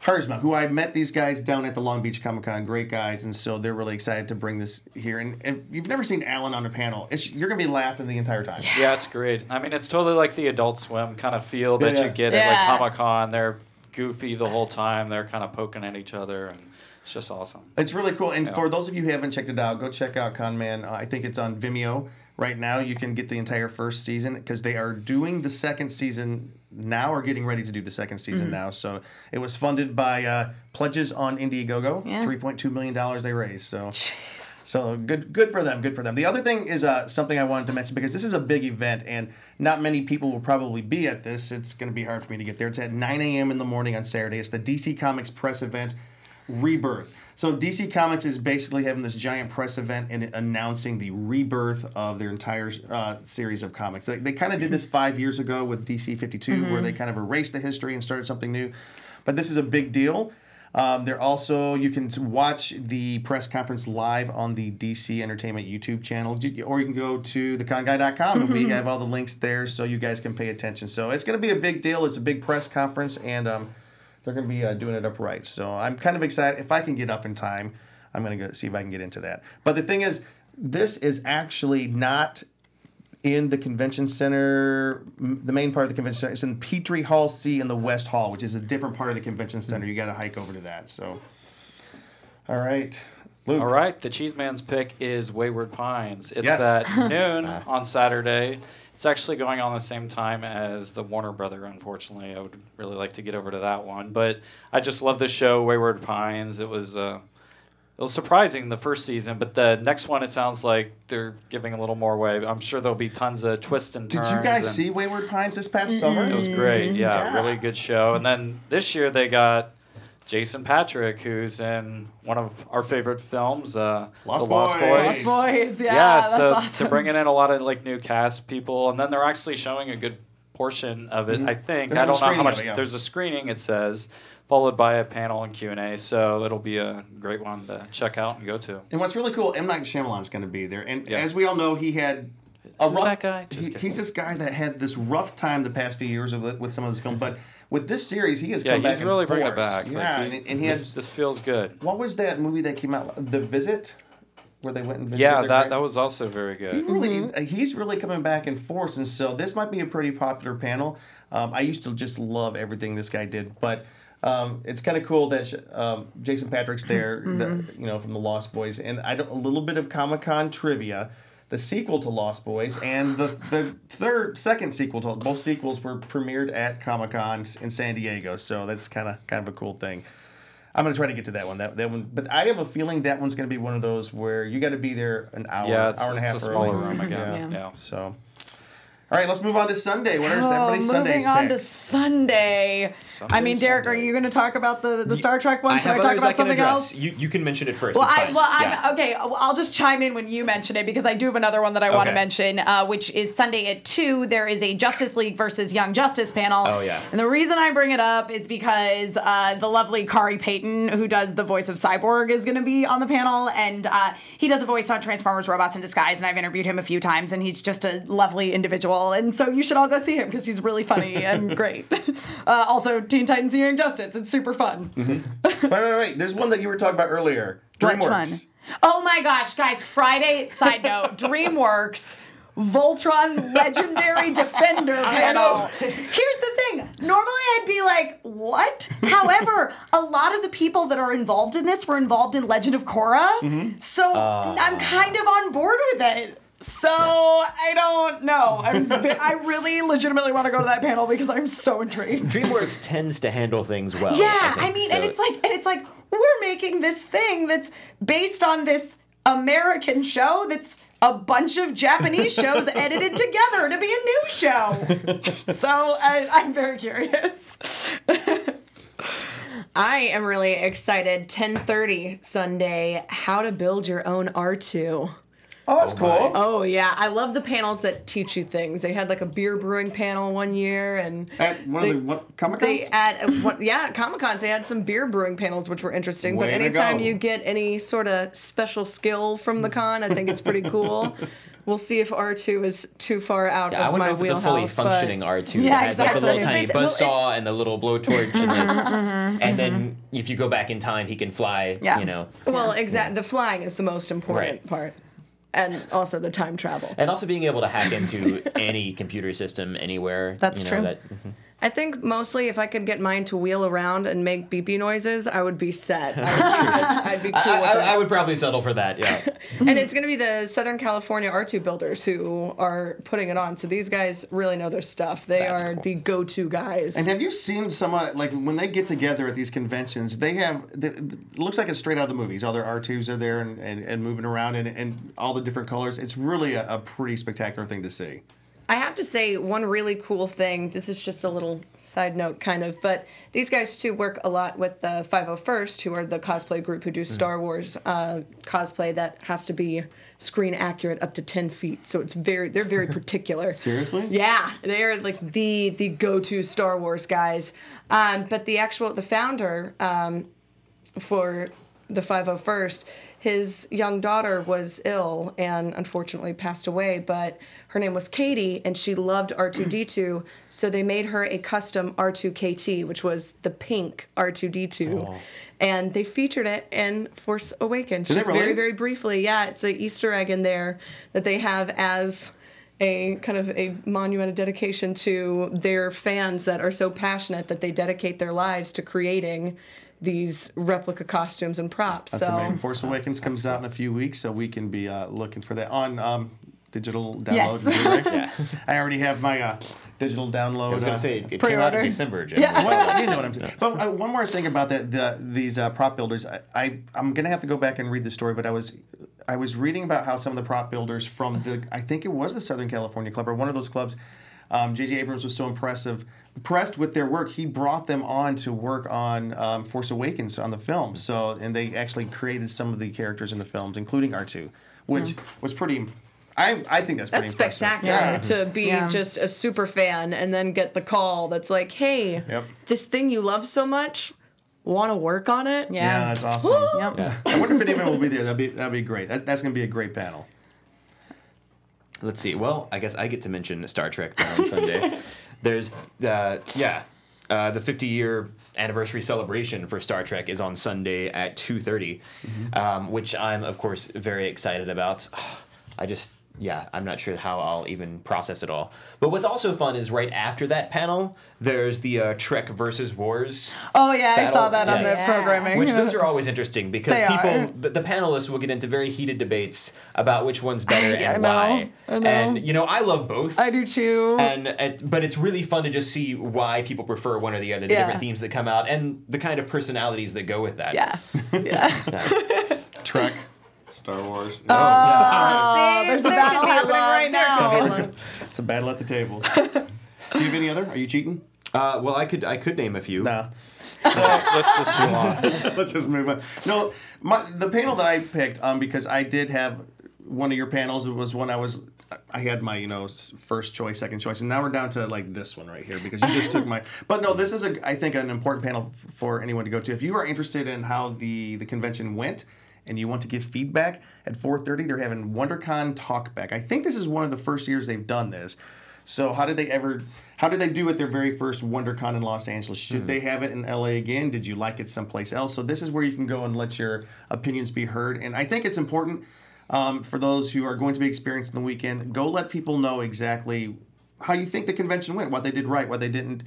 Haarsma, who I met these guys down at the Long Beach Comic Con, great guys, and so they're really excited to bring this here. And if you've never seen Alan on a panel, it's, you're gonna be laughing the entire time. Yeah, it's great. I mean, it's totally like the Adult Swim kind of feel that Yeah. you get Yeah. at like Comic Con. They're goofy the whole time. They're kind of poking at each other, and it's just awesome. It's really cool. And for those of you who haven't checked it out, go check out Con Man. Uh, I think it's on Vimeo right now. You can get the entire first season because they are doing the second season now are getting ready to do the second season now. So it was funded by uh, pledges on Indiegogo. Yeah. $3.2 million they raised. So. So good, good for them. Good for them. The other thing is uh, something I wanted to mention because this is a big event and not many people will probably be at this. It's going to be hard for me to get there. It's at 9 a.m. in the morning on Saturday. It's the DC Comics press event, Rebirth. So DC Comics is basically having this giant press event and announcing the rebirth of their entire uh, series of comics. They, they kind of did this five years ago with DC 52, where they kind of erased the history and started something new. But this is a big deal. Um, they're also you can watch the press conference live on the DC Entertainment YouTube channel, or you can go to theconguy.com and we have all the links there so you guys can pay attention. So it's going to be a big deal. It's a big press conference, and um, they're going to be uh, doing it upright. So I'm kind of excited. If I can get up in time, I'm going to go see if I can get into that. But the thing is, this is actually not in the convention center, the main part of the convention center. It's in Petree Hall C in the West Hall, which is a different part of the convention center. You got to hike over to that. So, all right, Luke. All right, the Cheese Man's pick is Wayward Pines. It's Yes. at noon on Saturday. It's actually going on the same time as the Warner Brother. Unfortunately, I would really like to get over to that one, but I just love the show Wayward Pines. It was uh, it was surprising the first season, but the next one it sounds like they're giving a little more away. I'm sure there'll be tons of twists and turns. Did you guys and- see Wayward Pines this past summer? It was great. Yeah, Yeah. really good show. And then this year they got Jason Patric, who's in one of our favorite films, uh, Lost The Lost Boys. Boys. Lost Boys, yeah, Yeah, that's so awesome. they're bringing in a lot of like new cast people, and then they're actually showing a good portion of it. I think They have I a don't know how much. it, yeah. There's a screening. It says followed by a panel and Q and A. So it'll be a great one to check out and go to. And what's really cool, M Night Shyamalan's going to be there, and Yeah. as we all know, he had a Who's rough. that guy? He- he's this guy that had this rough time the past few years with, with some of his films, but with this series, he has Yeah, come back Yeah, he's in really bringing it force. back. Like, Yeah, he- and, and he this, has. this feels good. What was that movie that came out? The Visit, where they went and visited. Yeah, that grand- that was also very good. He good. really, uh, he's really coming back in force, and so this might be a pretty popular panel. Um, I used to just love everything this guy did, but um, it's kind of cool that um, Jason Patric's there, the, you know, from the Lost Boys, and I don't, a little bit of Comic Con trivia. The sequel to Lost Boys and the the third, second sequel to both sequels were premiered at Comic Con in San Diego, so that's kind of kind of a cool thing. I'm gonna try to get to that one. That that one, but I have a feeling that one's gonna be one of those where you got to be there an hour, Yeah, hour and a it's half a smaller early. room again. Yeah. Yeah. Yeah. So, all right, let's move on to Sunday. What are Oh, everybody's moving Sundays on to picks? Sunday. I mean, Derek, are you going to talk about the, the Star Trek one? I Should I, have talk about I something address. else? You, you can mention it first. Well, it's I, fine. well, I'm Yeah. okay. I'll just chime in when you mention it because I do have another one that I want to mention, uh, which is Sunday at two. There is a Justice League versus Young Justice panel. Oh, yeah. And the reason I bring it up is because uh, the lovely Khary Payton, who does the voice of Cyborg, is going to be on the panel, and uh, he does a voice on Transformers: Robots in Disguise, and I've interviewed him a few times, and he's just a lovely individual. Usual. And so you should all go see him because he's really funny and great. Uh, also, Teen Titans Young Justice. It's super fun. Mm-hmm. wait, wait, wait. There's one that you were talking about earlier. Which DreamWorks. one? Oh my gosh, guys! Friday. Side note: DreamWorks. Voltron Legendary Defender panel. Here's the thing. Normally I'd be like, what? However, a lot of the people that are involved in this were involved in Legend of Korra. Mm-hmm. So I'm ah. kind of on board with it. So I don't know. I'm I really legitimately want to go to that panel because I'm so intrigued. DreamWorks tends to handle things well. Yeah, I, I, mean, so and it's like, and it's like we're making this thing that's based on this American show that's a bunch of Japanese shows edited together to be a new show. so I, I'm very curious. I am really excited. 10:30 Sunday. How to build your own R2. Oh, that's oh, cool. Oh yeah, I love the panels that teach you things. They had like a beer brewing panel one year, and At one they- of the what, Comic They Cons? at uh, what, yeah, Comic Cons they had some beer brewing panels which were interesting. Way but anytime you get any sort of special skill from the con, I think it's pretty cool. We'll see if R two is too far out Yeah, I of wouldn't my know if it's a wheelhouse. fully functioning R2 Yeah, that has like the little tiny It's- well, buzzsaw and the little blowtorch, and then, mm-hmm, mm-hmm, mm-hmm. and then if you go back in time, he can fly. Yeah. You know, Well, exactly. The flying is the most important Right. part, and also the time travel. and also being able to hack into any computer system anywhere. That's you know, true. That, mm-hmm. I think mostly if I could get mine to wheel around and make beepy noises, I would be set. I would, I'd be cool I, with I, it. I would probably settle for that. Yeah. and it's going to be the Southern California R2 builders who are putting it on. So these guys really know their stuff. They That's are cool. the go-to guys. And have you seen some uh, like when they get together at these conventions? They have the, it looks like it's straight out of the movies. All their R twos are there and, and, and moving around and, and all the different colors. It's really a, a pretty spectacular thing to see. I have to say one really cool thing. This is just a little side note, kind of, but these guys too work a lot with the 501st, who are the cosplay group who do Star Wars uh, cosplay that has to be screen accurate up to 10 feet. So it's very, they're very particular. Seriously? Yeah, they're like the the go to Star Wars guys. Um, but the actual the founder um, for the 501st, his young daughter was ill and unfortunately passed away. But her name was Katie, and she loved R2D2, so they made her a custom R2KT, which was the pink R2D2. And they featured it in Force Awakens. Just really? very, very briefly. Yeah, it's an Easter egg in there that they have as a kind of a monument of dedication to their fans that are so passionate that they dedicate their lives to creating these replica costumes and props. That's so amazing. Force Awakens comes out in a few weeks, so we can be uh, looking for that on um, digital download. Yes. yeah. I already have my uh, digital download. I was uh, gonna say it came out in Pre-order. December, Jim. Yeah. well, you know what I'm saying. But uh, one more thing about that, the, these uh, prop builders, I, I I'm gonna have to go back and read the story, but I was I was reading about how some of the prop builders from the I think it was the Southern California Club or one of those clubs. Um, J.J. Abrams was so impressive, impressed with their work. He brought them on to work on um, Force Awakens on the film. So, and they actually created some of the characters in the films, including R two, which was pretty. I, I think that's pretty that's impressive. spectacular to be Yeah. just a super fan and then get the call that's like, hey, Yep. this thing you love so much, want to work on it? Yeah, that's awesome. Yep. I wonder if anyone will be there. That'd be that'd be great. That, that's gonna be a great panel. Let's see. Well, I guess I get to mention Star Trek on Sunday. There's uh, yeah, uh, the 50 year anniversary celebration for Star Trek is on Sunday at 2:30, um, which I'm of course very excited about. I just yeah, I'm not sure how I'll even process it all. But what's also fun is right after that panel, there's the uh, Trek versus Wars Oh yeah, I saw Battle- that on yes. the programming. Which those are always interesting because They people, the, the panelists will get into very heated debates about which one's better I and know, why. I know. And you know, I love both. I do too. And it, but it's really fun to just see why people prefer one or the other, the Yeah. different themes that come out, and the kind of personalities that go with that. yeah, yeah. Trek, Star Wars. Oh, See, there's a there battle be happening love, right there now. It's a battle at the table. Do you have any other? Are you cheating? Uh, well, I could I could name a few. Nah. Let's just move on. Let's just move on. No, my, the panel that I picked, um, because I did have one of your panels. It was one I was. I had my, you know, first choice, second choice, and now we're down to like this one right here because you just took my. But no, this is a, I think, an important panel f- for anyone to go to. If you are interested in how the the convention went and you want to give feedback at 4:30, they're having WonderCon Talkback. I think this is one of the first years they've done this. So how did they ever? How did they do it at their very first WonderCon in Los Angeles? Should Hmm. they have it in LA again? Did you like it someplace else? So this is where you can go and let your opinions be heard. And I think it's important um, for those who are going to be experiencing the weekend. Go let people know exactly how you think the convention went, what they did right, what they didn't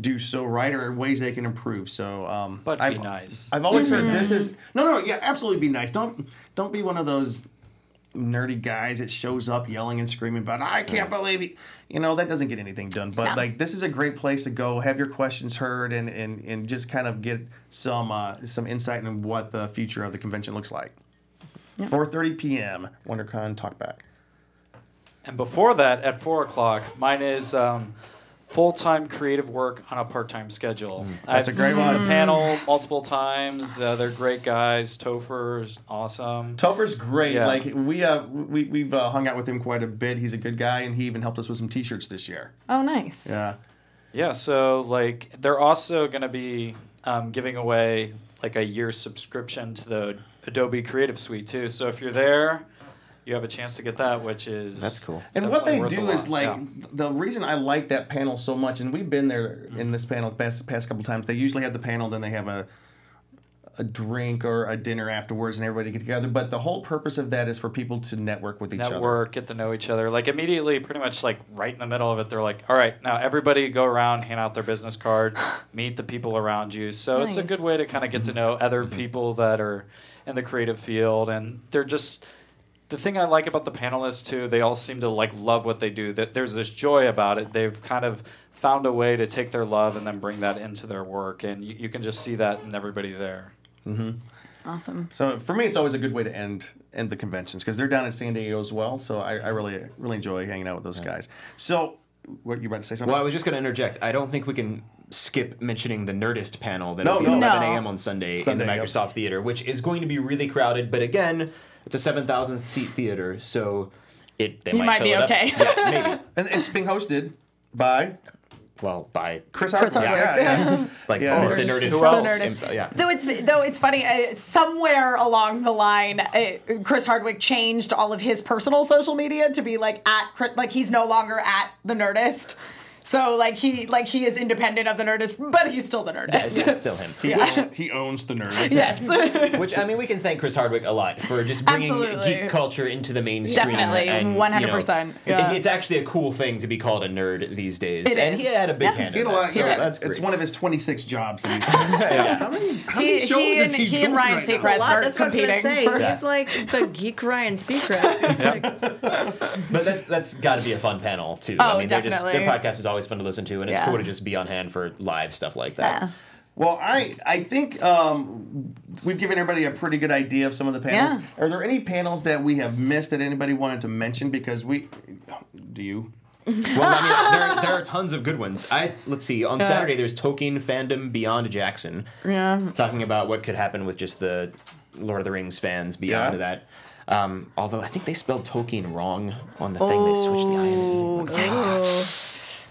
do so right, or ways they can improve. So, um, But be I've, nice. I've always heard this is no, no, yeah, absolutely be nice. Don't don't be one of those nerdy guys that shows up yelling and screaming about I can't believe it. You know that doesn't get anything done. But No. like this is a great place to go, have your questions heard, and and, and just kind of get some uh, some insight into what the future of the convention looks like. 4:30 p.m. WonderCon Talkback. And before that, at four o'clock, mine is um, full-time creative work on a part-time schedule. Mm, that's I've a great seen one. The panel multiple times. Uh, they're great guys. Topher's awesome. Topher's great. Yeah. Like we uh we we've uh, hung out with him quite a bit. He's a good guy, and he even helped us with some T-shirts this year. Oh, nice. Yeah. Yeah, so like they're also going to be um, giving away like a year subscription to the Adobe Creative Suite too. So if you're there, you have a chance to get that, which is That's cool. And what they do is like yeah. the reason I like that panel so much, and we've been there in mm-hmm. this panel the past, past couple times. They usually have the panel, then they have a a drink or a dinner afterwards, and everybody get together. But the whole purpose of that is for people to network with each other. network, get to know each other. Like immediately, pretty much like right in the middle of it, they're like, "All right, now everybody go around, hand out their business card, meet the people around you." So it's a good way to kind of get to mm-hmm. know other mm-hmm. people that are in the creative field, and they're just. The thing I like about the panelists too, they all seem to like love what they do. That there's this joy about it. They've kind of found a way to take their love and then bring that into their work, and you, you can just see that in everybody there. Mm-hmm. Awesome. So for me, it's always a good way to end end the conventions because they're down in San Diego as well. So I, I really really enjoy hanging out with those guys. So what you about to say something? Well, I was just going to interject. I don't think we can skip mentioning the Nerdist panel that'll No, be no. at 11 a.m. on Sunday, Sunday, in the yep. Microsoft Theater, which is going to be really crowded. But again, it's a 7,000 seat theater, so it they You might, might fill be it up. okay. Yeah, maybe. and it's being hosted by Well, by Chris Chris Hardwick. Hardwick. Yeah, yeah. like Yeah. the Nerdist. Nerdist. Who? The Nerdist. himself, yeah. Though it's though it's funny, uh, somewhere along the line, uh, Chris Hardwick changed all of his personal social media to be like at like he's no longer at the Nerdist. So like he like he is independent of the Nerdist, but he's still the Nerdist. Yeah, it's still him. He, owns- he owns the Nerdist. yes. Which I mean, we can thank Chris Hardwick a lot for just bringing Absolutely. geek culture into the mainstream. Definitely, 100%, it's, actually a cool thing to be called a nerd these days, It and is. he had a big Yeah. hand He in had a lot, that. So so that's it's one of his 26 jobs. that he's How many, how many He, shows he is and, he, he and doing Ryan right? Seacrest A lot. are That's what I was competing. gonna say. for- He's like the geek Ryan Seacrest. But that's that's got to be a fun panel too. Oh, I mean, they're just, their podcast is always fun to listen to, and it's Yeah. cool to just be on hand for live stuff like that. Yeah. Well, I I think um, we've given everybody a pretty good idea of some of the panels. Yeah. Are there any panels that we have missed that anybody wanted to mention? Because we, do you? Well, I mean, there, there are tons of good ones. I let's see. On Saturday, there's Tolkien fandom beyond Jackson, Yeah. talking about what could happen with just the Lord of the Rings fans beyond Yeah. that. Um, although I think they spelled Tolkien wrong on the thing. They switched the I. in.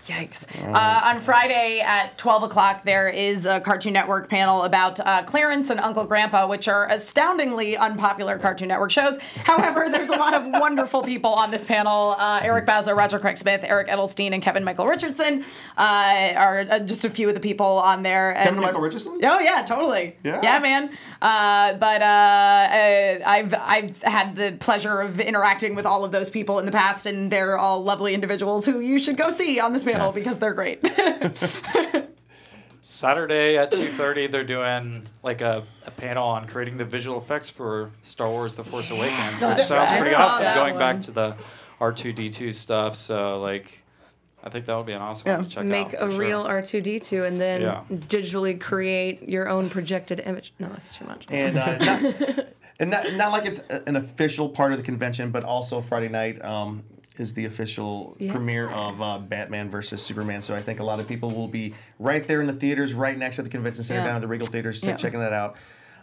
Yikes. Uh, on Friday at 12 o'clock, there is a Cartoon Network panel about uh, Clarence and Uncle Grandpa, which are astoundingly unpopular Cartoon Network shows. However, there's a lot of wonderful people on this panel. Uh, Eric Bauza, Roger Craig Smith, Eric Edelstein, and Kevin Michael Richardson uh, are uh, just a few of the people on there. And, Kevin Michael Richardson? Oh yeah, totally. Yeah. yeah, man. Uh, but I've I've had the pleasure of interacting with all of those people in the past, and they're all lovely individuals who you should go see on this panel because they're great. Saturday at 2:30 they're doing like a, a panel on creating the visual effects for Star Wars The Force Awakens, which sounds right. Pretty saw awesome going one. back to the R2D2 stuff. So like I think that would be an awesome one to check make out. a sure. real R2D2 and then Yeah. digitally create your own projected image. No, that's too much. And uh, not, and not, not like it's an official part of the convention, but also Friday night um, is the official Yeah. premiere of uh, Batman versus Superman. So I think a lot of people will be right there in the theaters, right next to the convention center, Yeah. down at the Regal Theaters, Yeah. checking that out.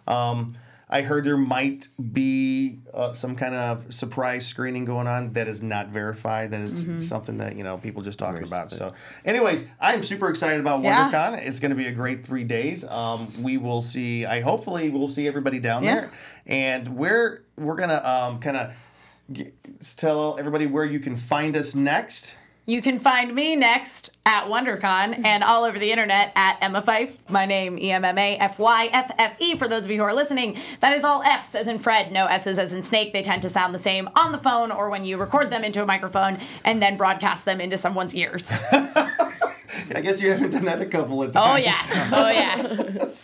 Um, I heard there might be uh, some kind of surprise screening going on that is not verified. That is Mm-hmm. something that you know people just talking about. So, anyways, I'm super excited about Yeah. WonderCon. It's going to be a great three days. Um, we will see. I hopefully we'll see everybody down Yeah. there, and we're we're gonna um, kind of tell everybody where you can find us next. You can find me next at WonderCon and all over the internet at Emma Fyffe. My name E M M A F Y F F E. For those of you who are listening, that is all F's as in Fred, no S's as in snake. They tend to sound the same on the phone or when you record them into a microphone and then broadcast them into someone's ears. I guess you haven't done that a couple of oh, times. Oh yeah, oh yeah.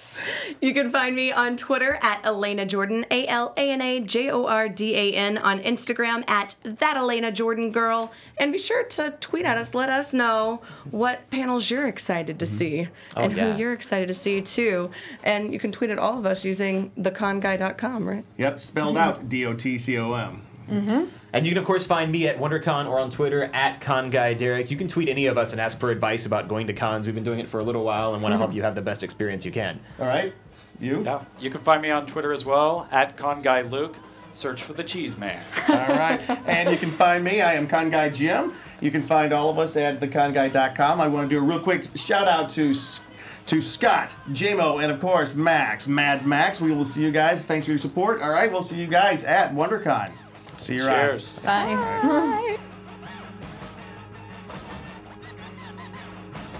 You can find me on Twitter at Alana Jordan, A L A N A J O R D A N, on Instagram at that Alana Jordan girl, and be sure to tweet at us. Let us know what panels you're excited to see mm-hmm. and oh, yeah. who you're excited to see too. And you can tweet at all of us using theconguy.com, right? Yep, spelled mm-hmm. out D O T C O M. Mm-hmm. And you can, of course, find me at WonderCon or on Twitter at ConGuyDerek. You can tweet any of us and ask for advice about going to cons. We've been doing it for a little while and want to mm-hmm. help you have the best experience you can. All right, you. Yeah. You can find me on Twitter as well at ConGuyLuke. Search for the Cheese Man. All right, and you can find me. I am Con Guy Jim. You can find all of us at theconguy.com. I want to do a real quick shout out to. To Scott, JMO, and of course Max, Mad Max. We will see you guys. Thanks for your support. All right, we'll see you guys at WonderCon. See you around. Cheers. Bye.